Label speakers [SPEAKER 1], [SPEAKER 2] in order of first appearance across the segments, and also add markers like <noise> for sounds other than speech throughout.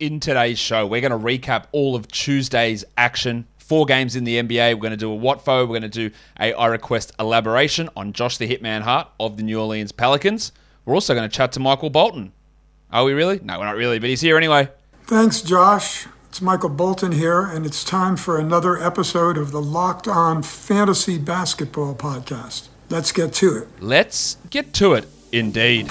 [SPEAKER 1] in today's show, we're going to recap all of Tuesday's action. Four games in the NBA. We're going to do a what We're going to do a I request elaboration on Josh the Hitman Hart of the New Orleans Pelicans. We're also going to chat to Michael Bolton. Are we really? No, we're not really, but he's here anyway.
[SPEAKER 2] Thanks, Josh. It's Michael Bolton here, and it's time for another episode of the Locked On Fantasy Basketball Podcast. Let's get to it.
[SPEAKER 1] Let's get to it, indeed.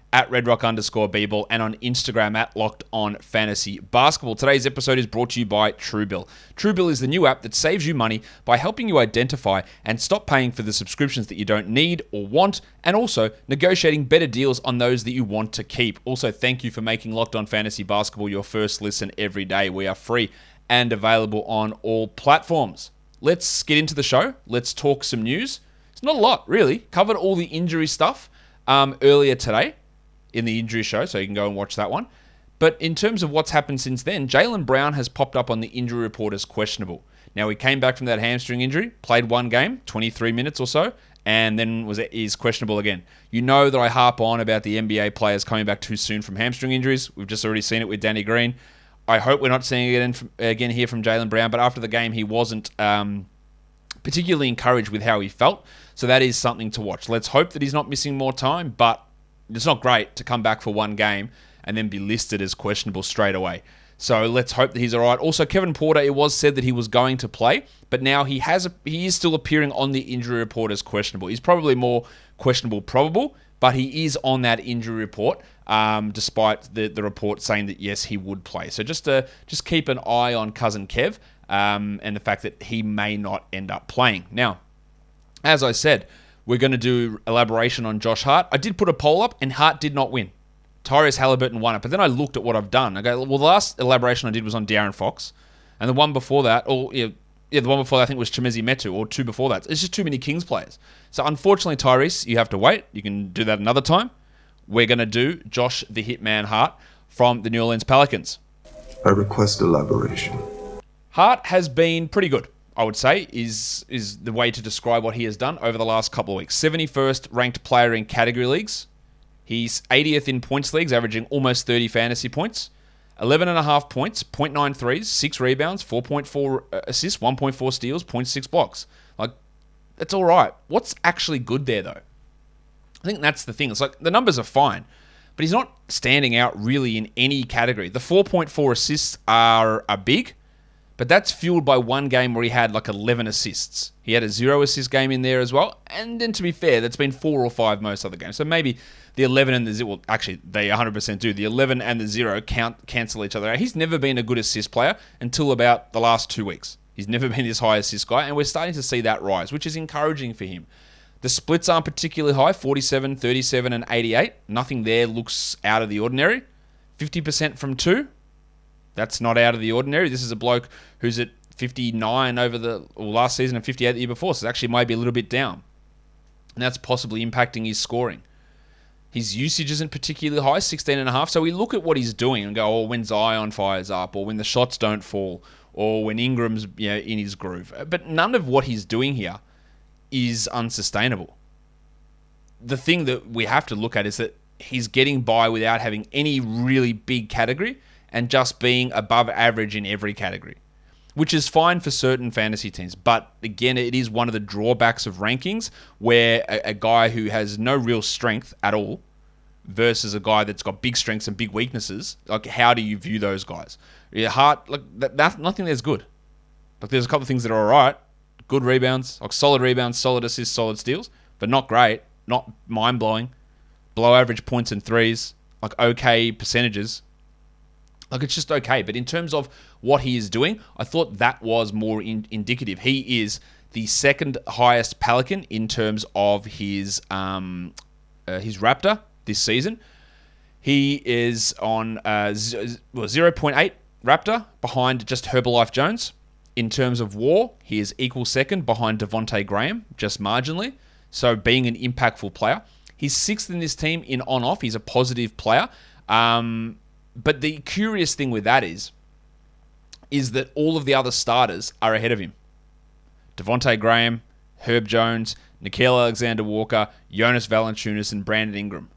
[SPEAKER 1] at redrock underscore bball and on Instagram at locked on fantasy basketball. Today's episode is brought to you by Truebill. Truebill is the new app that saves you money by helping you identify and stop paying for the subscriptions that you don't need or want, and also negotiating better deals on those that you want to keep. Also, thank you for making Locked On Fantasy Basketball your first listen every day. We are free and available on all platforms. Let's get into the show. Let's talk some news. It's not a lot, really. Covered all the injury stuff um, earlier today in the injury show, so you can go and watch that one. But in terms of what's happened since then, Jaylen Brown has popped up on the injury report as questionable. Now he came back from that hamstring injury, played one game, 23 minutes or so, and then was is questionable again. You know that I harp on about the NBA players coming back too soon from hamstring injuries. We've just already seen it with Danny Green. I hope we're not seeing it again, here from Jaylen Brown. But after the game, he wasn't um, particularly encouraged with how he felt. So that is something to watch. Let's hope that he's not missing more time, but it's not great to come back for one game and then be listed as questionable straight away. So let's hope that he's all right. Also, Kevin Porter, it was said that he was going to play, but now he has a, he is still appearing on the injury report as questionable. He's probably more questionable probable, but he is on that injury report, um, despite the, the report saying that yes, he would play. So just to, just keep an eye on cousin Kev um, and the fact that he may not end up playing. Now, as I said, we're going to do elaboration on Josh Hart. I did put a poll up, and Hart did not win. Tyrese Halliburton won it, but then I looked at what I've done. I go, well, the last elaboration I did was on De'Aaron Fox, and the one before that, or yeah, yeah, the one before that I think was Chimezie Metu, or two before that. It's just too many Kings players. So unfortunately, Tyrese, you have to wait. You can do that another time. We're going to do Josh the Hitman Hart from the New Orleans Pelicans.
[SPEAKER 3] I request elaboration.
[SPEAKER 1] Hart has been pretty good. I would say, is is the way to describe what he has done over the last couple of weeks. 71st ranked player in category leagues. He's 80th in points leagues, averaging almost 30 fantasy points. 11.5 points, 0.9 threes, 6 rebounds, 4.4 uh, assists, 1.4 steals, 0.6 blocks. Like, that's all right. What's actually good there, though? I think that's the thing. It's like the numbers are fine, but he's not standing out really in any category. The 4.4 assists are, are big, but that's fueled by one game where he had like 11 assists. He had a zero assist game in there as well. And then to be fair, that's been four or five most other games. So maybe the 11 and the zero, well, actually, they 100% do. The 11 and the zero count cancel each other out. He's never been a good assist player until about the last two weeks. He's never <laughs> been this high assist guy, and we're starting to see that rise, which is encouraging for him. The splits aren't particularly high 47, 37, and 88. Nothing there looks out of the ordinary. 50% from two, that's not out of the ordinary. This is a bloke who's at 59 over the last season and 58 the year before, so actually might be a little bit down. And that's possibly impacting his scoring. His usage isn't particularly high, 16.5. So we look at what he's doing and go, oh, when Zion fires up, or when the shots don't fall, or when Ingram's you know, in his groove. But none of what he's doing here is unsustainable. The thing that we have to look at is that he's getting by without having any really big category and just being above average in every category, which is fine for certain fantasy teams. But again, it is one of the drawbacks of rankings where a, a guy who has no real strength at all versus a guy that's got big strengths and big weaknesses. Like, how do you view those guys? Your heart, like that, that, nothing there's good. Like, there's a couple of things that are all right. Good rebounds, like solid rebounds, solid assists, solid steals, but not great, not mind blowing. Below average points and threes, like okay percentages, like it's just okay. But in terms of what he is doing, I thought that was more in, indicative. He is the second highest Pelican in terms of his um, uh, his Raptor this season. He is on uh, 0.8 Raptor behind just Herbalife Jones. In terms of war, he is equal second behind Devonte Graham, just marginally. So being an impactful player. He's sixth in this team in on off. He's a positive player. Um, but the curious thing with that is, is that all of the other starters are ahead of him. Devonte Graham, Herb Jones, Nickeil Alexander Walker, Jonas Valanciunas, and Brandon Ingram.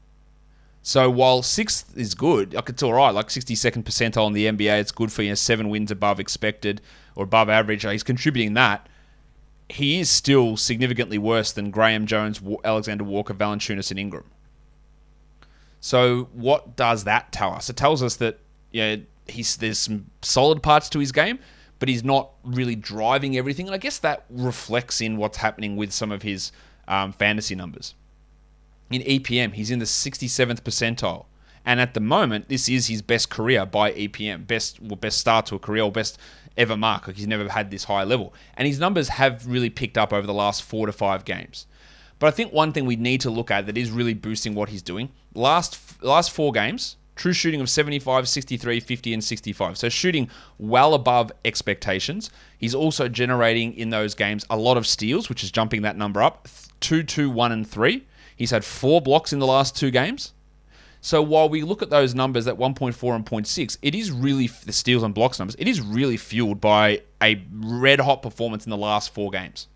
[SPEAKER 1] So while sixth is good, like it's all right, like 62nd percentile in the NBA, it's good for you know, seven wins above expected or above average. He's contributing that. He is still significantly worse than Graham Jones, Alexander Walker, Valanciunas, and Ingram. So what does that tell us? It tells us that yeah, he's there's some solid parts to his game, but he's not really driving everything. And I guess that reflects in what's happening with some of his um, fantasy numbers in EPM. He's in the 67th percentile. And at the moment, this is his best career by EPM, best well, best start to a career or best ever mark. Like he's never had this high level, and his numbers have really picked up over the last four to five games. But I think one thing we need to look at that is really boosting what he's doing. Last last four games, true shooting of 75, 63, 50, and 65. So shooting well above expectations. He's also generating in those games a lot of steals, which is jumping that number up. 2, 2, 1, and 3. He's had four blocks in the last two games. So while we look at those numbers at 1.4 and 0.6, it is really the steals and blocks numbers. It is really fueled by a red hot performance in the last four games.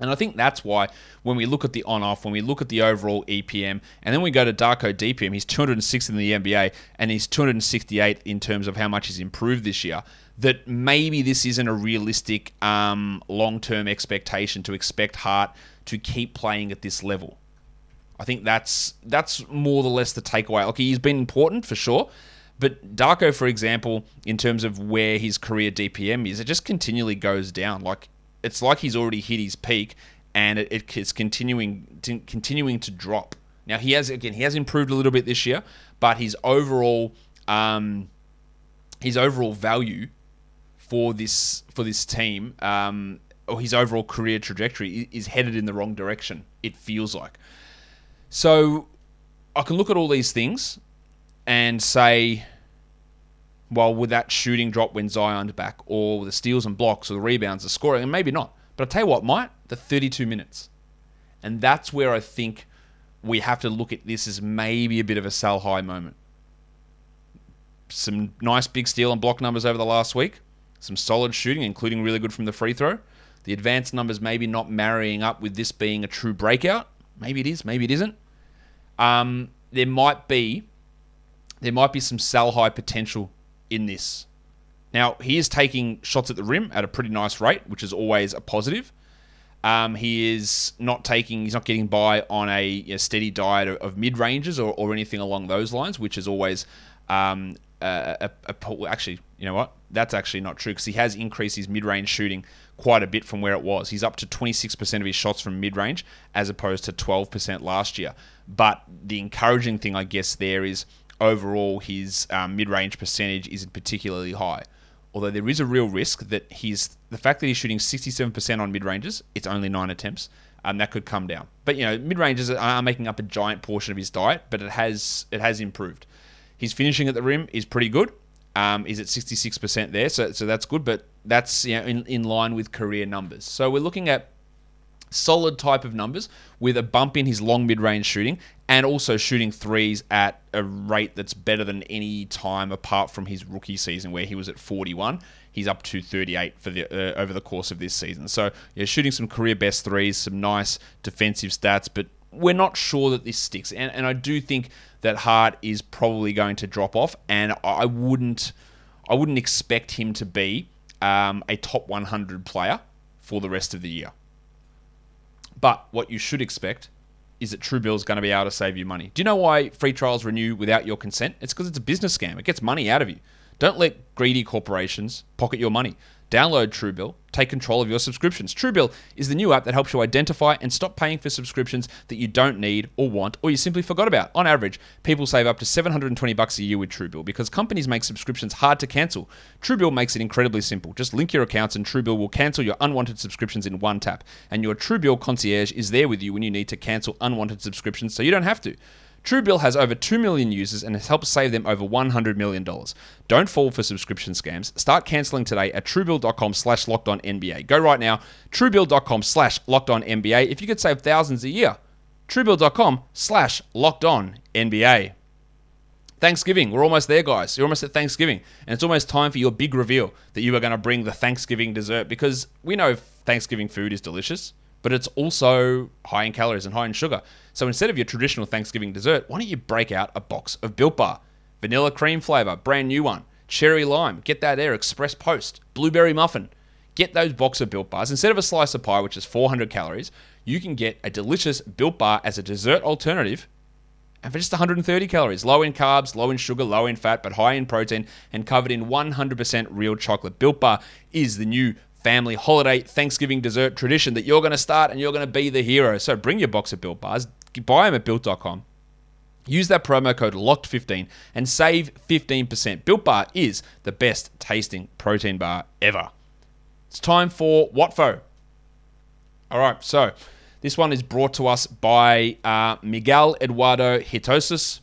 [SPEAKER 1] And I think that's why when we look at the on off, when we look at the overall EPM, and then we go to Darko DPM, he's 206 in the NBA and he's 268 in terms of how much he's improved this year. That maybe this isn't a realistic um, long term expectation to expect Hart to keep playing at this level. I think that's that's more or less the takeaway. Okay, he's been important for sure, but Darko, for example, in terms of where his career DPM is, it just continually goes down. Like it's like he's already hit his peak, and it, it's continuing to, continuing to drop. Now he has again he has improved a little bit this year, but his overall um, his overall value for this for this team um, or his overall career trajectory is headed in the wrong direction. It feels like. So I can look at all these things and say, well, would that shooting drop when Zion's back, or the steals and blocks, or the rebounds, the scoring, and maybe not. But I'll tell you what, might the 32 minutes, and that's where I think we have to look at this as maybe a bit of a sell high moment. Some nice big steal and block numbers over the last week, some solid shooting, including really good from the free throw. The advanced numbers maybe not marrying up with this being a true breakout, Maybe it is, maybe it isn't. Um, there might be there might be some sell high potential in this. Now he is taking shots at the rim at a pretty nice rate, which is always a positive. Um, he is not taking, he's not getting by on a, steady diet of, of mid ranges or, or, anything along those lines, which is always um, a, a, a, actually, you know what? That's actually not true because he has increased his mid range shooting quite a bit from where it was. He's up to 26% of his shots from mid range as opposed to 12% last year. But the encouraging thing, I guess, there is overall his um, mid range percentage isn't particularly high. Although there is a real risk that he's the fact that he's shooting 67% on mid ranges, it's only nine attempts, um, that could come down. But you know, mid ranges are making up a giant portion of his diet, but it has it has improved. His finishing at the rim is pretty good. Um, is at 66% there, so so that's good. But that's you know, in, in line with career numbers. So we're looking at solid type of numbers with a bump in his long mid range shooting and also shooting threes at a rate that's better than any time apart from his rookie season where he was at 41. He's up to 38 for the uh, over the course of this season. So yeah, shooting some career best threes, some nice defensive stats, but we're not sure that this sticks. And, and I do think that Hart is probably going to drop off, and I wouldn't I wouldn't expect him to be um, a top 100 player for the rest of the year. But what you should expect is that Truebill is going to be able to save you money. Do you know why free trials renew without your consent? It's because it's a business scam. It gets money out of you. Don't let greedy corporations pocket your money. Download Truebill, take control of your subscriptions. Truebill is the new app that helps you identify and stop paying for subscriptions that you don't need or want or you simply forgot about. On average, people save up to 720 bucks a year with Truebill because companies make subscriptions hard to cancel. Truebill makes it incredibly simple. Just link your accounts and Truebill will cancel your unwanted subscriptions in one tap. And your Truebill concierge is there with you when you need to cancel unwanted subscriptions so you don't have to. Truebill has over 2 million users and has helped save them over $100 million. Don't fall for subscription scams. Start cancelling today at truebill.com slash NBA. Go right now, truebill.com slash NBA. If you could save thousands a year, truebill.com slash NBA. Thanksgiving. We're almost there, guys. You're almost at Thanksgiving. And it's almost time for your big reveal that you are going to bring the Thanksgiving dessert because we know Thanksgiving food is delicious, but it's also high in calories and high in sugar. So instead of your traditional Thanksgiving dessert, why don't you break out a box of Built Bar? Vanilla cream flavor, brand new one. Cherry lime, get that there. Express post. Blueberry muffin. Get those box of Built Bars. Instead of a slice of pie, which is 400 calories, you can get a delicious Built Bar as a dessert alternative and for just 130 calories. Low in carbs, low in sugar, low in fat, but high in protein and covered in 100% real chocolate. Built Bar is the new family holiday Thanksgiving dessert tradition that you're going to start and you're going to be the hero. So bring your box of Built Bars, buy them at built.com. Use that promo code LOCKED15 and save 15%. Built Bar is the best tasting protein bar ever. It's time for Watfo. All right, so this one is brought to us by uh, Miguel Eduardo Hitosis.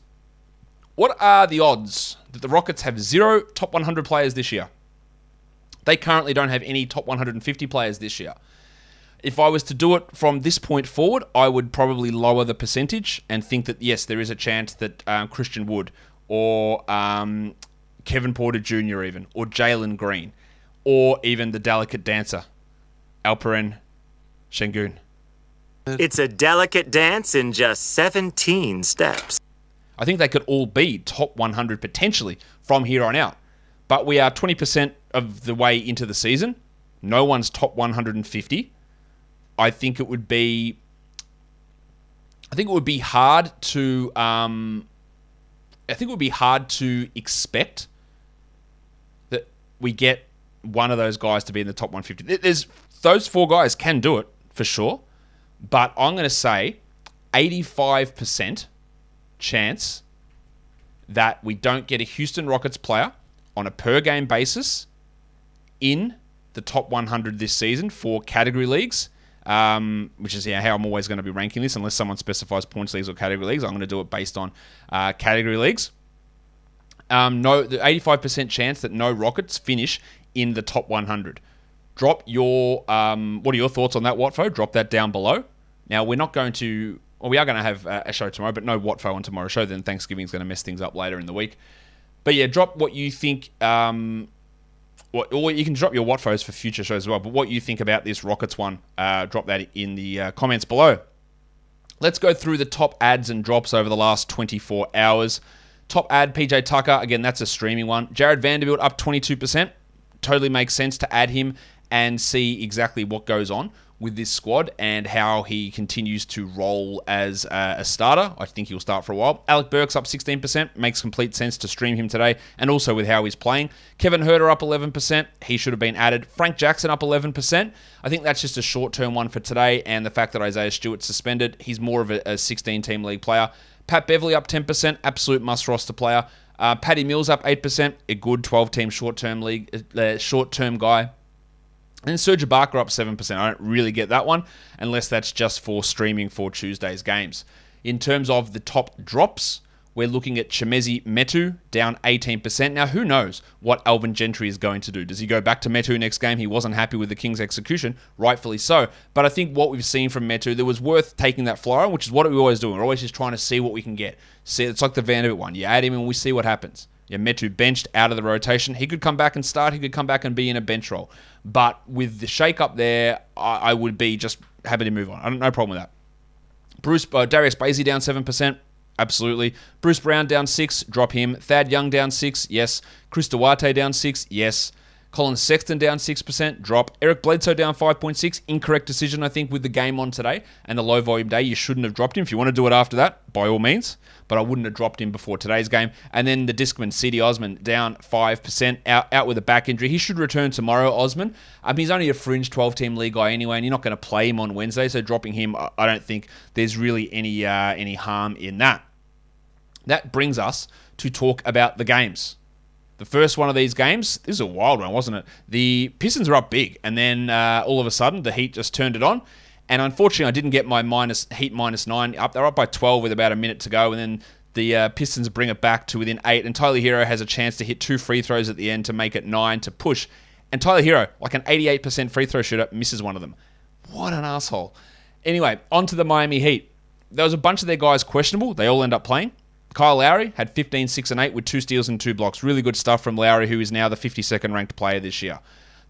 [SPEAKER 1] What are the odds that the Rockets have zero top 100 players this year? They currently don't have any top 150 players this year. If I was to do it from this point forward, I would probably lower the percentage and think that, yes, there is a chance that um, Christian Wood or um, Kevin Porter Jr., even, or Jalen Green, or even the delicate dancer, Alperen Sengun
[SPEAKER 4] it's a delicate dance in just 17 steps.
[SPEAKER 1] I think they could all be top 100 potentially from here on out. But we are 20% of the way into the season. No one's top 150. I think it would be. I think it would be hard to. Um, I think it would be hard to expect that we get one of those guys to be in the top 150. There's those four guys can do it for sure. But I'm going to say 85% chance that we don't get a Houston Rockets player on a per game basis in the top 100 this season for category leagues, um, which is yeah, how I'm always going to be ranking this, unless someone specifies points leagues or category leagues. I'm going to do it based on uh, category leagues. Um, no, the 85% chance that no Rockets finish in the top 100 drop your um, what are your thoughts on that Watfo? Drop that down below. Now we're not going to, well, we are going to have a show tomorrow, but no Watfo on tomorrow's show. Then Thanksgiving is going to mess things up later in the week. But yeah, drop what you think. Um, what, or you can drop your Watfos for future shows as well. But what you think about this Rockets one, uh, drop that in the uh, comments below. Let's go through the top ads and drops over the last 24 hours. Top ad, PJ Tucker. Again, that's a streaming one. Jarred Vanderbilt up 22%. Totally makes sense to add him and see exactly what goes on with this squad and how he continues to roll as a, starter. I think he'll start for a while. Alec Burks up 16%, makes complete sense to stream him today, and also with how he's playing. Kevin Huerter up 11%, he should have been added. Frank Jackson up 11%. I think that's just a short term one for today, and the fact that Isaiah Stewart suspended, he's more of a 16 team league player. Pat Beverley up 10%, absolute must roster player. Uh, Patty Mills up 8%, a good 12 team short term league, uh, short term guy. And Serge Ibaka up 7%. I don't really get that one unless that's just for streaming for Tuesday's games. In terms of the top drops, we're looking at Chimezie Metu down 18%. Now, who knows what Alvin Gentry is going to do? Does he go back to Metu next game? He wasn't happy with the Kings' execution, rightfully so. But I think what we've seen from Metu, there was worth taking that flyer, which is what we always do. We're always just trying to see what we can get. See, it's like the Vanderbilt one. You add him and we see what happens. Yeah, Metu benched out of the rotation. He could come back and start. He could come back and be in a bench role. But with the shake up there, I, I would be just happy to move on. I don't no problem with that. Bruce uh, Darius Bazley down seven percent. Absolutely. Bruce Brown down six. Drop him. Thad Young down six. Yes. Chris Duarte down six. Yes. Collin Sexton down 6%, drop. Eric Bledsoe down 5.6. Incorrect decision, I think, with the game on today and the low volume day. You shouldn't have dropped him. If you want to do it after that, by all means. But I wouldn't have dropped him before today's game. And then the Discman, Cedi Osman, down 5%, out, out with a back injury. He should return tomorrow, Osman. Um, he's only a fringe 12 team league guy anyway, and you're not going to play him on Wednesday. So dropping him, I don't think there's really any, uh, any harm in that. That brings us to talk about the games. The first one of these games, this is a wild one, wasn't it? The Pistons were up big, and then uh, all of a sudden the Heat just turned it on, And unfortunately, I didn't get my minus Heat minus nine up. They're up by 12 with about a minute to go, and then the uh, Pistons bring it back to within eight. And Tyler Herro has a chance to hit two free throws at the end to make it nine to push. And Tyler Herro, like an 88% free throw shooter, misses one of them. What an asshole. Anyway, on to the Miami Heat. There was a bunch of their guys questionable. They all end up playing. Kyle Lowry had 15, 6, and 8 with two steals and two blocks. Really good stuff from Lowry, who is now the 52nd ranked player this year.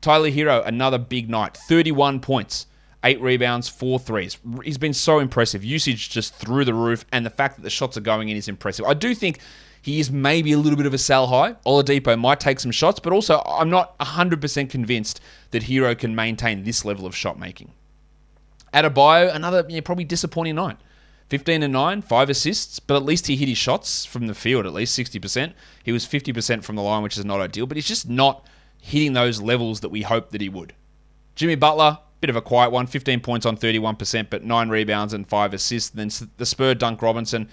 [SPEAKER 1] Tyler Herro, another big night. 31 points, 8 rebounds, 4 threes. He's been so impressive. Usage just through the roof, and the fact that the shots are going in is impressive. I do think he is maybe a little bit of a sell high. Oladipo might take some shots, but also I'm not 100% convinced that Herro can maintain this level of shot making. Adebayo, another you know, probably disappointing night. 15 and 9, 5 assists, but at least he hit his shots from the field, at least 60%. He was 50% from the line, which is not ideal, but he's just not hitting those levels that we hoped that he would. Jimmy Butler, bit of a quiet one, 15 points on 31%, but 9 rebounds and 5 assists. And then the Spur Dunk Robinson.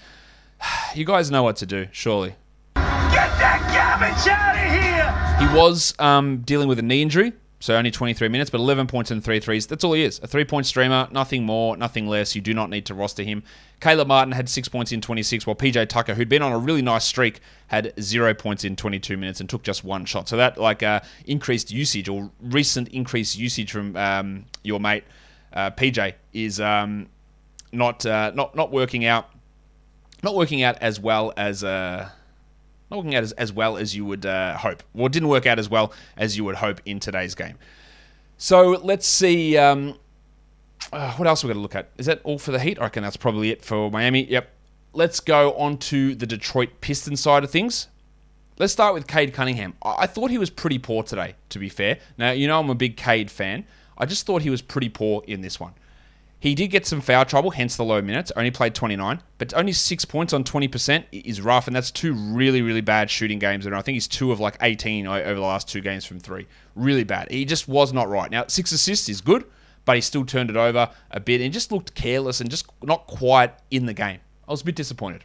[SPEAKER 1] <sighs> You guys know what to do, surely.
[SPEAKER 5] Get that garbage out of here!
[SPEAKER 1] He was um, dealing with a knee injury, so only 23 minutes, but 11 points and three threes. That's all he is. A three point streamer, nothing more, nothing less. You do not need to roster him. Caleb Martin had six points in 26, while PJ Tucker, who'd been on a really nice streak, had zero points in 22 minutes and took just one shot. So that like uh, increased usage or recent increased usage from um, your mate uh, PJ is um, not uh, not not working out. Not working out as well as. Not working out as, as well as you would uh, hope. Well, didn't work out as well as you would hope in today's game. So let's see. Um, uh, what else are we're going to look at? Is that all for the Heat? I reckon that's probably it for Miami. Yep. Let's go on to the Detroit Pistons side of things. Let's start with Cade Cunningham. I, I thought he was pretty poor today, to be fair. Now, you know I'm a big Cade fan. I just thought he was pretty poor in this one. He did get some foul trouble, hence the low minutes. Only played 29, but only six points on 20% is rough, and that's two really, really bad shooting games. And I think he's two of like 18 over the last two games from three. Really bad. He just was not right. Now, six assists is good, but he still turned it over a bit and just looked careless and just not quite in the game. I was a bit disappointed.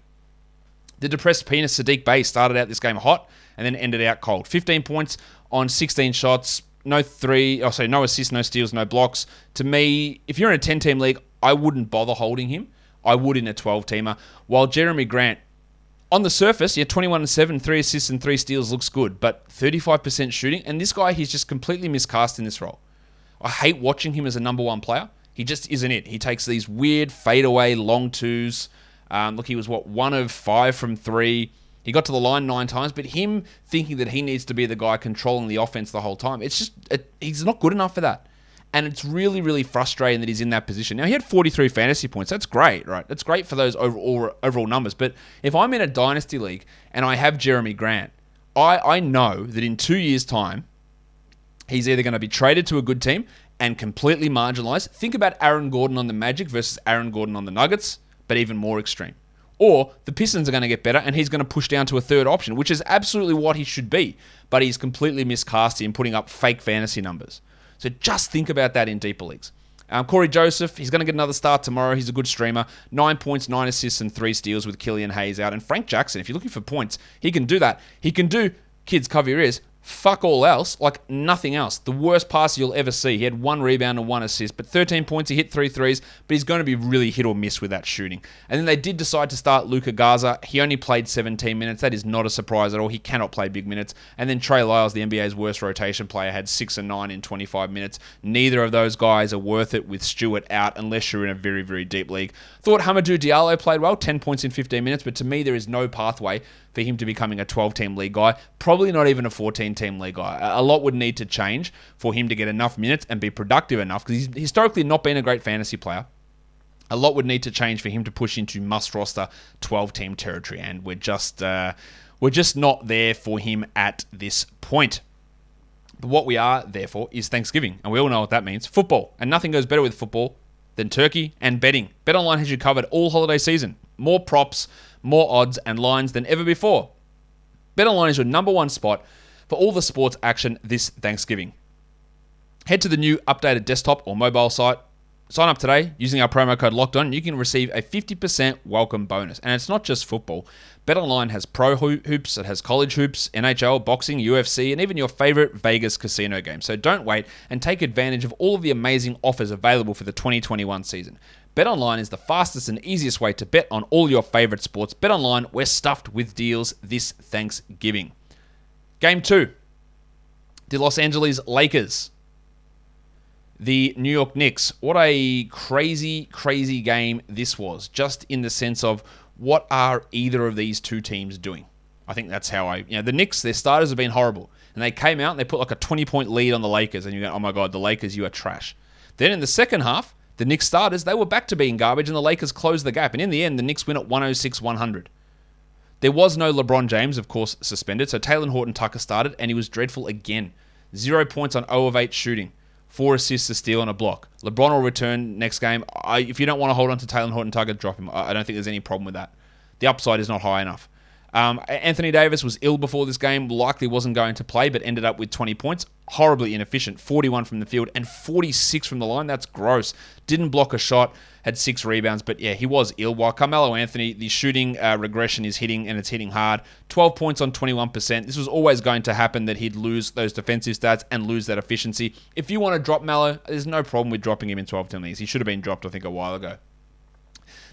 [SPEAKER 1] The depressed penis Sadiq Bey started out this game hot and then ended out cold. 15 points on 16 shots, no three, oh sorry, no assists, no steals, no blocks. To me, if you're in a 10 team league, I wouldn't bother holding him. I would in a 12 teamer. While Jerami Grant, on the surface, yeah, 21 and 7, three assists and three steals looks good, but 35% shooting. And this guy, he's just completely miscast in this role. I hate watching him as a number one player. He just isn't it. He takes these weird fadeaway long twos. Um, look, he was what one of five from three. He got to the line nine times, but him thinking that he needs to be the guy controlling the offense the whole time, it's just it, he's not good enough for that. And it's really, really frustrating that he's in that position. Now, he had 43 fantasy points. That's great, right? That's great for those overall, overall numbers. But if I'm in a dynasty league and I have Jerami Grant, I, I know that in two years' time, he's either going to be traded to a good team and completely marginalized. Think about Aaron Gordon on the Magic versus Aaron Gordon on the Nuggets, but even more extreme. Or the Pistons are going to get better and he's going to push down to a third option, which is absolutely what he should be. But he's completely miscast in putting up fake fantasy numbers. So just think about that in deeper leagues. Um, Cory Joseph, he's going to get another start tomorrow. He's a good streamer. Nine points, nine assists, and three steals with Killian Hayes out. And Frank Jackson, if you're looking for points, he can do that. He can do, kids, cover your ears, fuck all else, like nothing else. The worst passer you'll ever see. He had one rebound and one assist, but 13 points. He hit three threes, but he's going to be really hit or miss with that shooting. And then they did decide to start Luka Garza. He only played 17 minutes. That is not a surprise at all. He cannot play big minutes. And then Trey Lyles, the NBA's worst rotation player, had six and nine in 25 minutes. Neither of those guys are worth it with Stewart out unless you're in a very, very deep league. Thought Hamidou Diallo played well, 10 points in 15 minutes, but to me, there is no pathway for him to becoming a 12 team league guy. Probably not even a 14 team league guy. A lot would need to change for him to get enough minutes and be productive enough because he's historically not been a great fantasy player. A lot would need to change for him to push into must roster 12 team territory, and we're just uh, we're just not there for him at this point. But what we are there for is Thanksgiving, and we all know what that means football. And nothing goes better with football than turkey and betting. BetOnline has you covered all holiday season. More props, more odds and lines than ever before. BetOnline is your number one spot for all the sports action this Thanksgiving. Head to the new updated desktop or mobile site Sign up today using our promo code Locked On. You can receive a 50% welcome bonus. And it's not just football. BetOnline has pro hoops, it has college hoops, NHL, boxing, UFC, and even your favorite Vegas casino game. So don't wait and take advantage of all of the amazing offers available for the 2021 season. BetOnline is the fastest and easiest way to bet on all your favorite sports. BetOnline, we're stuffed with deals this Thanksgiving. Game 2. The Los Angeles Lakers the New York Knicks. What a crazy, crazy game this was, just in the sense of what are either of these two teams doing? I think that's how I, you know, the Knicks, their starters have been horrible. And they came out and they put like a 20 point lead on the Lakers, and you go, oh my God, the Lakers, you are trash. Then in the second half, the Knicks starters, they were back to being garbage, and the Lakers closed the gap. And in the end, the Knicks win at 106 100. There was no LeBron James, of course, suspended, so Talen Horton Tucker started, and he was dreadful again. Zero points on 0 of 8 shooting four assists, a steal, and a block. LeBron will return next game. I, if you don't want to hold on to Talen Horton Tucker, drop him. I, I don't think there's any problem with that. The upside is not high enough. Um, Anthony Davis was ill before this game, likely wasn't going to play, but ended up with 20 points. Horribly inefficient. 41 from the field and 46 from the line. That's gross. Didn't block a shot, had six rebounds, but yeah, he was ill. While Carmelo Anthony, the shooting uh, regression is hitting and it's hitting hard. 12 points on 21%. This was always going to happen that he'd lose those defensive stats and lose that efficiency. If you want to drop Melo, there's no problem with dropping him in 12 10 leagues. He should have been dropped, I think, a while ago.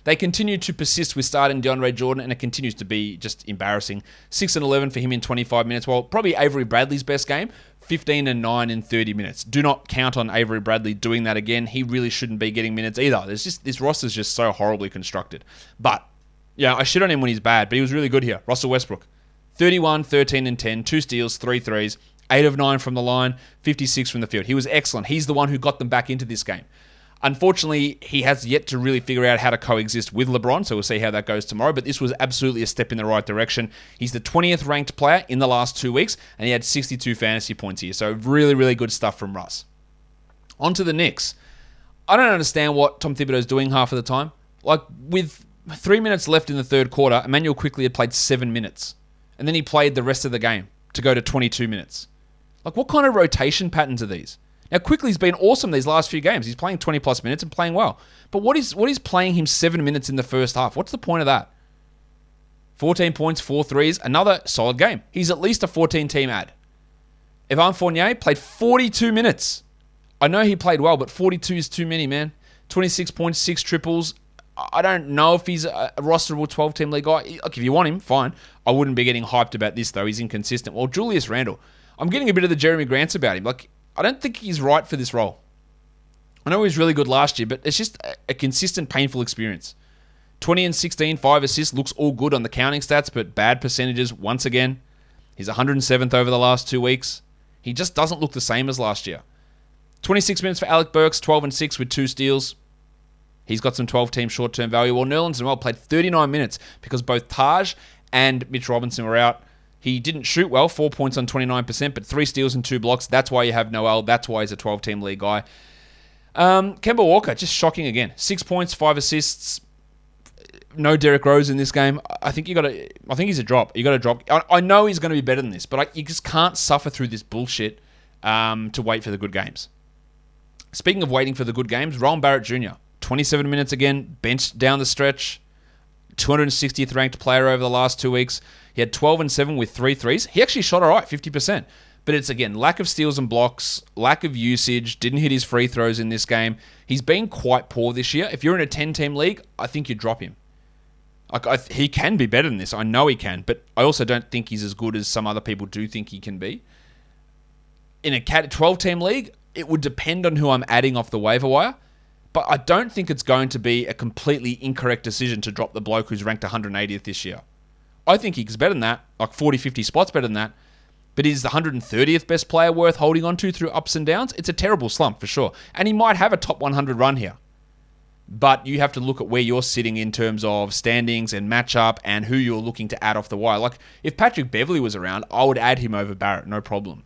[SPEAKER 1] They continue to persist with starting DeAndre Jordan, and it continues to be just embarrassing. 6 and 11 for him in 25 minutes. Well, probably Avery Bradley's best game. 15 and 9 in 30 minutes. Do not count on Avery Bradley doing that again. He really shouldn't be getting minutes either. There's just this just so horribly constructed. But yeah, I shit on him when he's bad, but he was really good here. Russell Westbrook. 31, 13 and 10, two steals, three threes, 8 of 9 from the line, 56 from the field. He was excellent. He's the one who got them back into this game. Unfortunately, he has yet to really figure out how to coexist with LeBron, so we'll see how that goes tomorrow. But this was absolutely a step in the right direction. He's the 20th ranked player in the last two weeks, and he had 62 fantasy points here. So, really, really good stuff from Russ. On to the Knicks. I don't understand what Tom Thibodeau is doing half of the time. Like, with three minutes left in the third quarter, Immanuel Quickley had played seven minutes. And then he played the rest of the game to go to 22 minutes. Like, what kind of rotation patterns are these? Now, Quickley's been awesome these last few games. He's playing 20 plus minutes and playing well. But what is what is playing him seven minutes in the first half? What's the point of that? 14 points, four threes, another solid game. He's at least a 14 team ad. Evan Fournier played 42 minutes. I know he played well, but 42 is too many, man. 26 points, six triples. I don't know if he's a rosterable 12 team league guy. Look, if you want him, fine. I wouldn't be getting hyped about this, though. He's inconsistent. Well, Julius Randle, I'm getting a bit of the Jerami Grants about him. Like, I don't think he's right for this role. I know he was really good last year, but it's just a, consistent, painful experience. 20 and 16, 5 assists, looks all good on the counting stats, but bad percentages once again. He's 107th over the last two weeks. He just doesn't look the same as last year. 26 minutes for Alec Burks, 12 and 6 with two steals. He's got some 12 team short term value. Well, Nerlens Noel played 39 minutes because both Taj and Mitch Robinson were out. He didn't shoot well, four points on 29%, but three steals and two blocks. That's why you have Noel. That's why he's a 12 team league guy. Um, Kemba Walker, just shocking again. Six points, five assists. No Derrick Rose in this game. I think you got to. I think he's a drop. You got to drop. I, I, know he's going to be better than this, but I, you just can't suffer through this bullshit um, to wait for the good games. Speaking of waiting for the good games, Rowan Barrett Jr. 27 minutes again, benched down the stretch. 260th ranked player over the last two weeks. He had 12 and 7 with three threes. He actually shot all right, 50%. But it's again lack of steals and blocks, lack of usage, didn't hit his free throws in this game. He's been quite poor this year. If you're in a 10 team league, I think you drop him. Like I, he can be better than this. I know he can, but I also don't think he's as good as some other people do think he can be. In a 12 team league, it would depend on who I'm adding off the waiver wire. But I don't think it's going to be a completely incorrect decision to drop the bloke who's ranked 180th this year. I think he's better than that, like 40, 50 spots better than that. But is the 130th best player worth holding on to through ups and downs? It's a terrible slump for sure. And he might have a top 100 run here. But you have to look at where you're sitting in terms of standings and matchup and who you're looking to add off the wire. Like, if Patrick Beverley was around, I would add him over Barrett, no problem.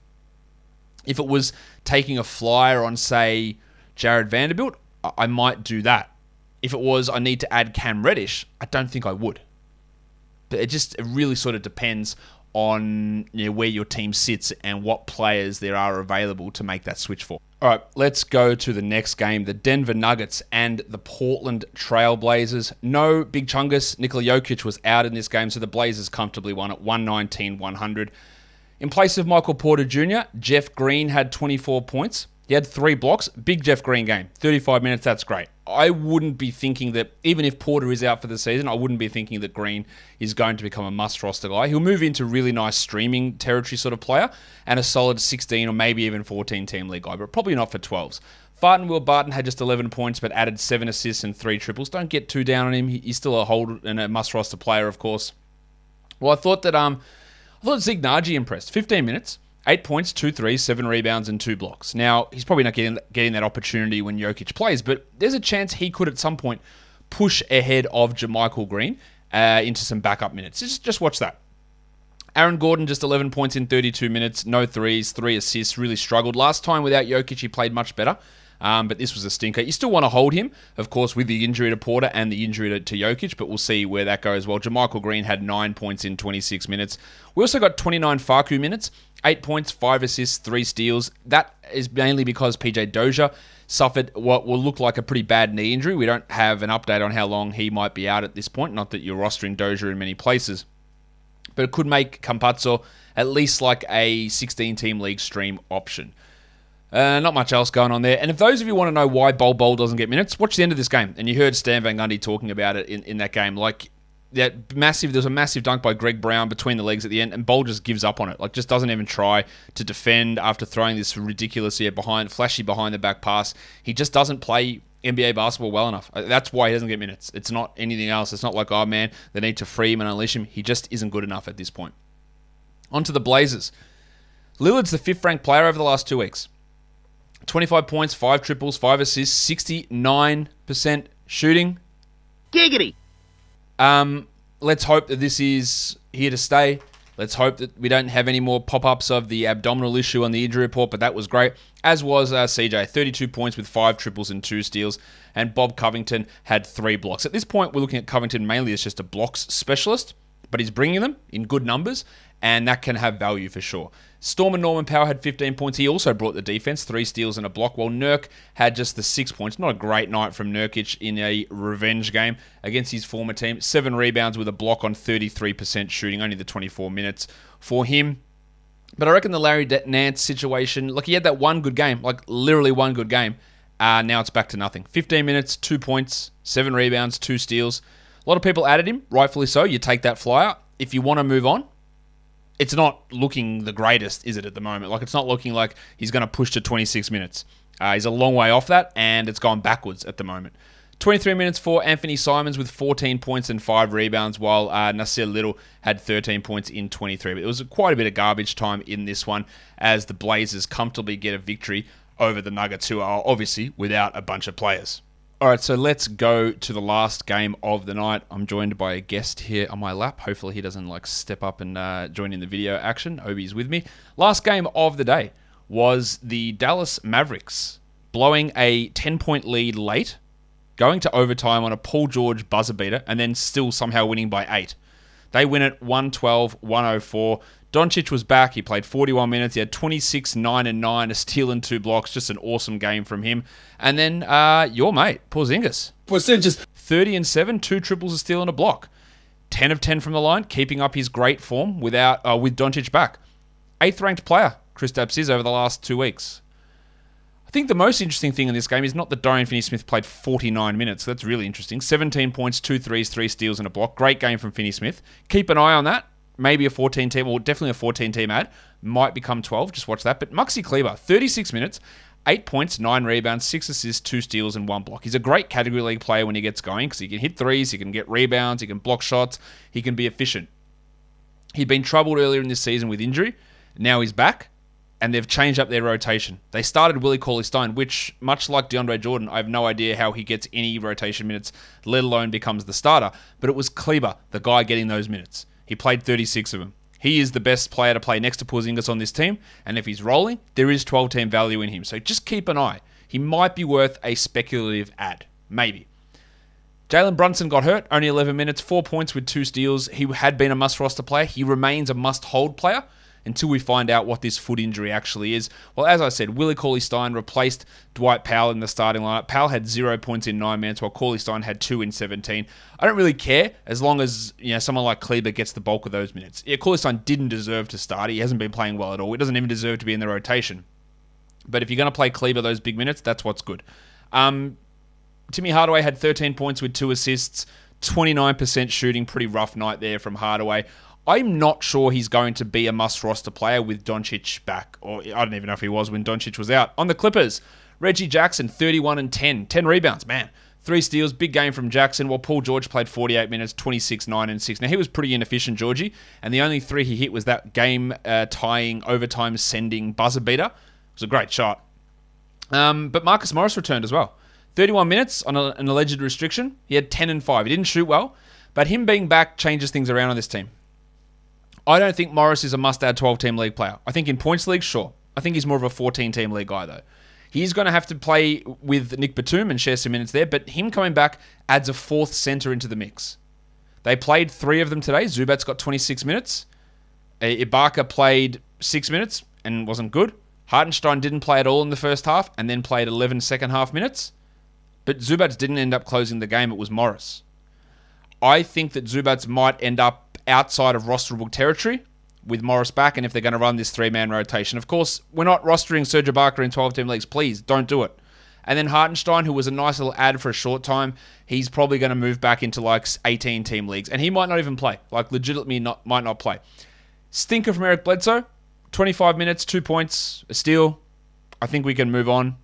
[SPEAKER 1] If it was taking a flyer on, say, Jarred Vanderbilt, I might do that. If it was I need to add Cam Reddish, I don't think I would. It just it really sort of depends on you know, where your team sits and what players there are available to make that switch for. All right, let's go to the next game the Denver Nuggets and the Portland Trailblazers. No Big Chungus. Nikola Jokic was out in this game, so the Blazers comfortably won at 119 100. In place of Michael Porter Jr., Jeff Green had 24 points. He had three blocks. Big Jeff Green game. 35 minutes, that's great. I wouldn't be thinking that, even if Porter is out for the season, I wouldn't be thinking that Green is going to become a must roster guy. He'll move into really nice streaming territory sort of player and a solid 16 or maybe even 14 team league guy, but probably not for 12s. Barton Will Barton had just 11 points but added 7 assists and 3 triples. Don't get too down on him. He's still a hold and a must roster player, of course. Well, I thought that um, I thought Nnaji impressed. 15 minutes, eight points, two threes, seven rebounds, and two blocks. Now, he's probably not getting, getting that opportunity when Jokic plays, but there's a chance he could at some point push ahead of JaMychal Green uh, into some backup minutes. Just, just watch that. Aaron Gordon, just 11 points in 32 minutes, no threes, three assists, really struggled. Last time without Jokic, he played much better. Um, but this was a stinker. You still want to hold him, of course, with the injury to Porter and the injury to, to Jokic, but we'll see where that goes. Well, JaMychal Green had nine points in 26 minutes. We also got 29 Facu minutes, eight points, five assists, three steals. That is mainly because PJ Dozier suffered what will look like a pretty bad knee injury. We don't have an update on how long he might be out at this point. Not that you're rostering Dozier in many places, but it could make Campazzo at least like a 16 team league stream option. Uh, not much else going on there. And if those of you want to know why Bol Bol doesn't get minutes, watch the end of this game. And you heard Stan Van Gundy talking about it in, in that game. Like, that massive, there's a massive dunk by Greg Brown between the legs at the end, and Bol just gives up on it. Like, just doesn't even try to defend after throwing this ridiculous here behind, flashy behind the back pass. He just doesn't play NBA basketball well enough. Uh, That's why he doesn't get minutes. It's not anything else. It's not like, oh man, they need to free him and unleash him. He just isn't good enough at this point. On to the Blazers. Lillard's the fifth ranked player over the last two weeks. 25 points, 5 triples, 5 assists, 69% shooting.
[SPEAKER 5] Giggity.
[SPEAKER 1] Um, let's hope that this is here to stay. Let's hope that we don't have any more pop ups of the abdominal issue on the injury report, but that was great. As was uh, CJ, 32 points with 5 triples and 2 steals. And Bob Covington had 3 blocks. At this point, we're looking at Covington mainly as just a blocks specialist, but he's bringing them in good numbers, and that can have value for sure. Storm and Norman Powell had 15 points. He also brought the defense, three steals and a block, while Nurk had just the six points. Not a great night from Nurkic in a revenge game against his former team. Seven rebounds with a block on 33% shooting, only the 24 minutes for him. But I reckon the Larry Nance situation, like he had that one good game, like literally one good game. Uh, now it's back to nothing. 15 minutes, two points, seven rebounds, two steals. A lot of people added him, rightfully so. You take that flyer. If you want to move on, it's not looking the greatest, is it, at the moment? Like, it's not looking like he's going to push to 26 minutes. Uh, he's a long way off that, and it's gone backwards at the moment. 23 minutes for Anthony Simons with 14 points and 5 rebounds, while uh, Nassir Little had 13 points in 23. But it was quite a bit of garbage time in this one as the Blazers comfortably get a victory over the Nuggets, who are obviously without a bunch of players. All right, so let's go to the last game of the night. I'm joined by a guest here on my lap. Hopefully, he doesn't like step up and uh, join in the video action. Obi's with me. Last game of the day was the Dallas Mavericks blowing a 10 point lead late, going to overtime on a Paul George buzzer beater, and then still somehow winning by eight. They win it 112 104. Doncic was back. He played 41 minutes. He had 26, 9, and 9, a steal and two blocks. Just an awesome game from him. And then uh, your mate, Porzingis.
[SPEAKER 6] Porzingis.
[SPEAKER 1] 30 and 7, two triples, a steal, and a block. 10 of 10 from the line, keeping up his great form without uh, with Doncic back. Eighth ranked player, Chris Kristaps is over the last two weeks. I think the most interesting thing in this game is not that Dorian Finney-Smith played 49 minutes. That's really interesting. 17 points, two threes, three steals, and a block. Great game from Finney-Smith. Keep an eye on that. Maybe a 14 team, or definitely a 14 team ad. Might become 12. Just watch that. But Maxi Kleber, 36 minutes, eight points, nine rebounds, six assists, two steals, and one block. He's a great category league player when he gets going because he can hit threes, he can get rebounds, he can block shots, he can be efficient. He'd been troubled earlier in this season with injury. Now he's back, and they've changed up their rotation. They started Willie Cauley Stein, which, much like DeAndre Jordan, I have no idea how he gets any rotation minutes, let alone becomes the starter. But it was Kleber, the guy getting those minutes. He played 36 of them. He is the best player to play next to Porzingis on this team, and if he's rolling, there is 12 team value in him. So just keep an eye. He might be worth a speculative ad, maybe. Jalen Brunson got hurt, only 11 minutes, four points with two steals. He had been a must roster player. He remains a must hold player until we find out what this foot injury actually is. Well, as I said, Willie Cauley Stein replaced Dwight Powell in the starting lineup. Powell had zero points in nine minutes, while Cauley Stein had two in 17. I don't really care as long as you know someone like Kleber gets the bulk of those minutes. Yeah, Cauley Stein didn't deserve to start. He hasn't been playing well at all. He doesn't even deserve to be in the rotation. But if you're going to play Kleber those big minutes, that's what's good. Um, Timmy Hardaway had 13 points with two assists, 29% shooting. Pretty rough night there from Hardaway. I'm not sure he's going to be a must roster player with Doncic back, or I don't even know if he was when Doncic was out. On the Clippers, Reggie Jackson, 31 and 10, 10 rebounds, man. Three steals, big game from Jackson, while Paul George played 48 minutes, 26, 9, and 6. Now, he was pretty inefficient, Georgie, and the only three he hit was that game uh, tying, overtime sending buzzer beater. It was a great shot. Um, but Marcus Morris returned as well. 31 minutes on a, an alleged restriction. He had 10 and 5. He didn't shoot well, but him being back changes things around on this team. I don't think Morris is a must add 12 team league player. I think in points league, sure. I think he's more of a 14 team league guy, though. He's going to have to play with Nic Batum and share some minutes there, but him coming back adds a fourth center into the mix. They played three of them today. Zubac's got 26 minutes. Ibaka played six minutes and wasn't good. Hartenstein didn't play at all in the first half and then played 11 second half minutes. But Zubac didn't end up closing the game. It was Morris. I think that Zubac might end up outside of rosterable territory with Morris back, and if they're going to run this three man rotation. Of course, we're not rostering Sergio Ibaka in 12 team leagues. Please don't do it. And then Hartenstein, who was a nice little ad for a short time, he's probably going to move back into like 18 team leagues, and he might not even play. Like legitimately, not might not play. Stinker from Eric Bledsoe, 25 minutes, two points, a steal. I think we can move on.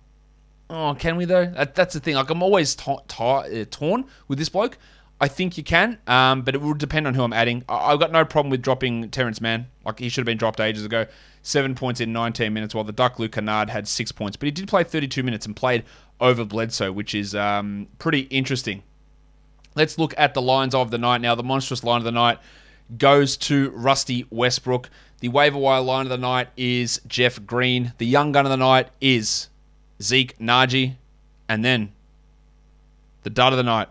[SPEAKER 1] Oh, can we though? That, that's the thing. Like I'm always ta- ta- torn with this bloke. I think you can, um, but it will depend on who I'm adding. I- have got no problem with dropping Terance Mann. Like he should have been dropped ages ago. Seven points in 19 minutes, while the Duck Luke Kennard had six points. But he did play 32 minutes and played over Bledsoe, which is um, pretty interesting. Let's look at the lines of the night now. The monstrous line of the night goes to Rusty Westbrook. The waiver wire line of the night is Jeff Green. The young gun of the night is Zeke Nnaji. And then the dud of the night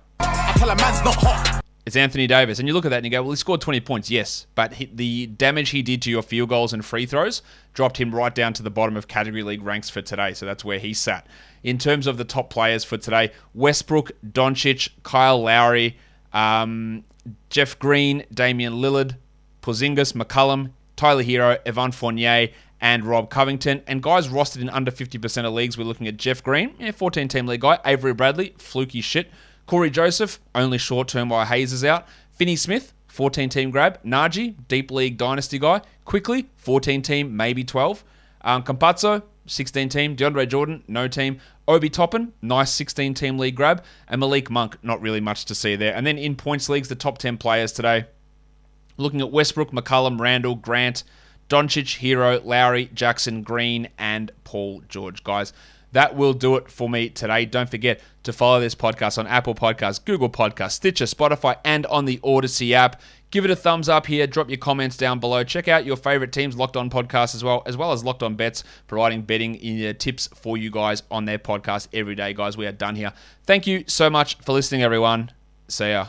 [SPEAKER 1] tell a man's not hot. It's Anthony Davis. And you look at that and you go, well, he scored 20 points, yes. But he, the damage he did to your field goals and free throws dropped him right down to the bottom of category league ranks for today. So that's where he sat. In terms of the top players for today, Westbrook, Doncic, Kyle Lowry, um, Jeff Green, Damian Lillard, Porzingis, McCollum, Tyler Herro, Evan Fournier, and Rob Covington. And guys rostered in under 50% of leagues, we're looking at Jeff Green, yeah, 14 team league guy, Avery Bradley, fluky shit. Cory Joseph, only short term while Hayes is out. Finney Smith, 14 team grab. Nnaji, deep league dynasty guy. Quickley, 14 team, maybe 12. Um, Campazzo, 16 team. DeAndre Jordan, no team. Obi Toppin, nice 16 team league grab. And Malik Monk, not really much to see there. And then in points leagues, the top 10 players today. Looking at Westbrook, McCollum, Randle, Grant, Doncic, Herro, Lowry, Jackson, Green, and Paul George. Guys, that will do it for me today. Don't forget to follow this podcast on Apple Podcasts, Google Podcasts, Stitcher, Spotify, and on the Odyssey app. Give it a thumbs up here. Drop your comments down below. Check out your favorite teams, Locked On Podcast as well, as well as Locked On Bets, providing betting uh, tips for you guys on their podcast every day, guys. We are done here. Thank you so much for listening, everyone. See ya.